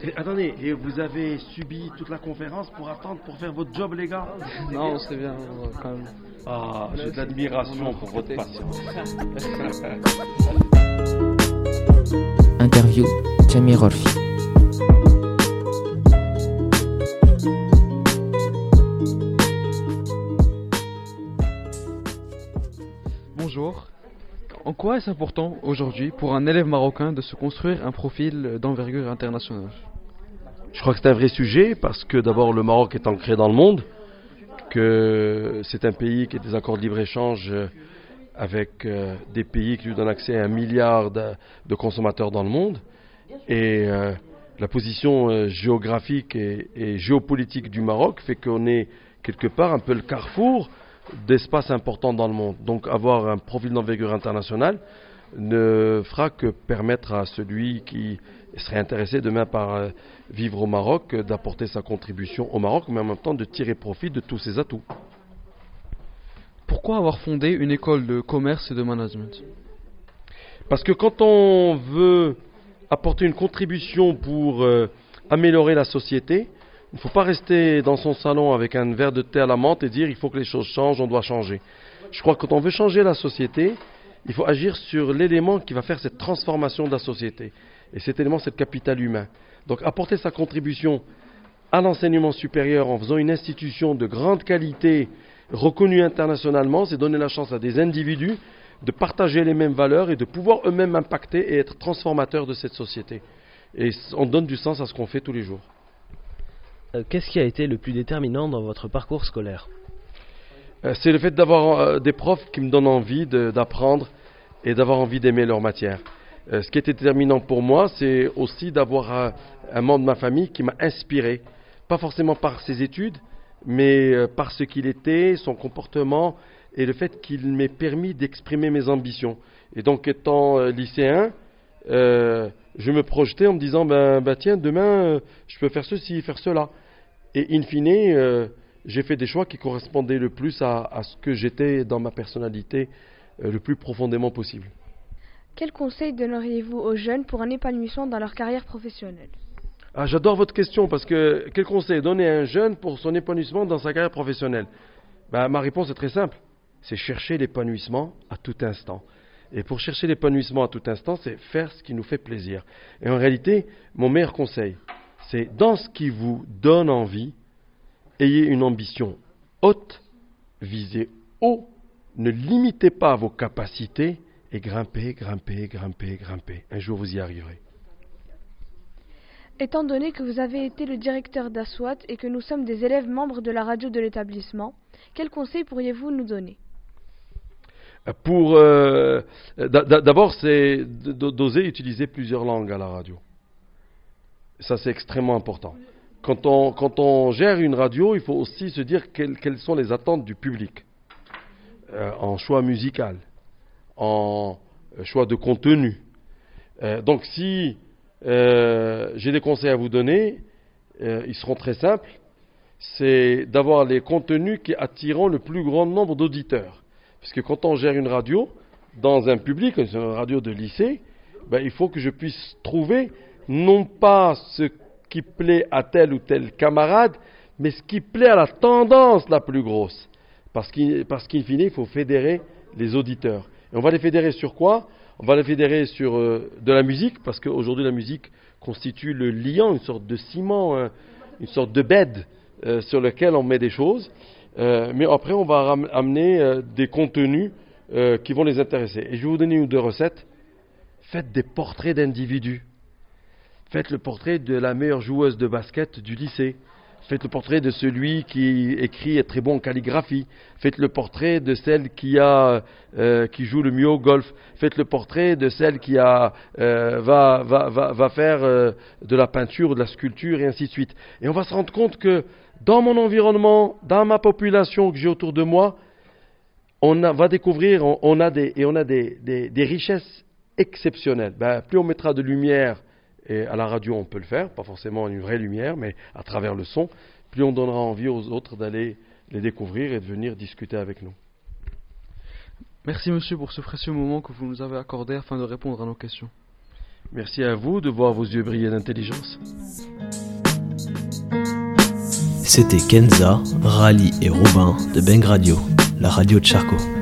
Et, attendez, et vous avez subi toute la conférence pour attendre pour faire votre job, les gars Non, c'est bien, quand même. Ah, j'ai de l'admiration pour votre patience. Interview Jamie Rolfi. Bonjour. En quoi est-ce important aujourd'hui pour un élève marocain de se construire un profil d'envergure internationale? Je crois que c'est un vrai sujet parce que d'abord le Maroc est ancré dans le monde, que c'est un pays qui a des accords de libre-échange avec euh, des pays qui lui donnent accès à un milliard de, consommateurs dans le monde. Et euh, la position euh, géographique et géopolitique du Maroc fait qu'on est quelque part un peu le carrefour d'espaces importants dans le monde. Donc avoir un profil d'envergure internationale ne fera que permettre à celui qui serait intéressé demain par euh, vivre au Maroc euh, d'apporter sa contribution au Maroc, mais en même temps de tirer profit de tous ses atouts. Pourquoi avoir fondé une école de commerce et de management? Parce que quand on veut apporter une contribution pour euh, améliorer la société, il ne faut pas rester dans son salon avec un verre de thé à la menthe et dire il faut que les choses changent, on doit changer. Je crois que quand on veut changer la société, il faut agir sur l'élément qui va faire cette transformation de la société. Et cet élément, c'est le capital humain. Donc apporter sa contribution à l'enseignement supérieur en faisant une institution de grande qualité reconnue internationalement, c'est donner la chance à des individus de partager les mêmes valeurs et de pouvoir eux-mêmes impacter et être transformateurs de cette société. Et on donne du sens à ce qu'on fait tous les jours. Euh, Qu'est-ce qui a été le plus déterminant dans votre parcours scolaire Euh, C'est le fait d'avoir euh, des profs qui me donnent envie d'apprendre et d'avoir envie d'aimer leur matière. Ce qui était déterminant pour moi, c'est aussi d'avoir un, membre de ma famille qui m'a inspiré, pas forcément par ses études, mais par ce qu'il était, son comportement et le fait qu'il m'ait permis d'exprimer mes ambitions. Et donc, étant lycéen, je me projetais en me disant, ben, ben tiens, demain, euh, je peux faire ceci, faire cela. Et in fine, euh, j'ai fait des choix qui correspondaient le plus à, à ce que j'étais dans ma personnalité euh, le plus profondément possible. Quel conseil donneriez-vous aux jeunes pour un épanouissement dans leur carrière professionnelle? Ah, J'adore votre question parce que quel conseil donner à un jeune pour son épanouissement dans sa carrière professionnelle? Ben, Ma réponse est très simple. C'est chercher l'épanouissement à tout instant. Et pour chercher l'épanouissement à tout instant, c'est faire ce qui nous fait plaisir. Et en réalité, mon meilleur conseil, c'est dans ce qui vous donne envie, ayez une ambition haute, visez haut, ne limitez pas vos capacités et grimpez, grimpez, grimpez, grimpez. Un jour, vous y arriverez. Étant donné que vous avez été le directeur d'Aswat et que nous sommes des élèves membres de la radio de l'établissement, quels conseils pourriez-vous nous donner? Pour euh, d'a- d'a- d'abord, c'est d'oser utiliser plusieurs langues à la radio. Ça, c'est extrêmement important. Quand on, gère une radio, il faut aussi se dire quelles, sont les attentes du public euh, en choix musical, en euh, choix de contenu. Donc, si j'ai des conseils à vous donner, ils seront très simples. C'est d'avoir les contenus qui attireront le plus grand nombre d'auditeurs. Puisque quand on gère une radio, dans un public, une radio de lycée, ben, il faut que je puisse trouver non pas ce qui plaît à tel ou tel camarade, mais ce qui plaît à la tendance la plus grosse. Parce qu'in fine, il faut fédérer les auditeurs. Et on va les fédérer sur quoi? On va les fédérer sur euh, de la musique, parce qu'aujourd'hui la musique constitue le liant, une sorte de ciment, un- une sorte de bed euh, sur lequel on met des choses. Euh, mais après, on va amener euh, des contenus euh, qui vont les intéresser. Et je vais vous donner une ou deux recettes. Faites des portraits d'individus. Faites le portrait de la meilleure joueuse de basket du lycée. Faites le portrait de celui qui écrit est très bon en calligraphie. Faites le portrait de celle qui a euh, qui joue le mieux au golf. Faites le portrait de celle qui a euh, va, va, va, va faire euh, de la peinture, de la sculpture et ainsi de suite. Et on va se rendre compte que dans mon environnement, dans ma population que j'ai autour de moi, on va découvrir, on a des et on a des, des, des richesses exceptionnelles. Ben, plus on mettra de lumière et à la radio, on peut le faire, pas forcément une vraie lumière, mais à travers le son, plus on donnera envie aux autres d'aller les découvrir et de venir discuter avec nous. Merci monsieur pour ce précieux moment que vous nous avez accordé afin de répondre à nos questions. Merci à vous de voir vos yeux briller d'intelligence. C'était Kenza, Rally et Robin de Beng Radio, la radio de Charcot.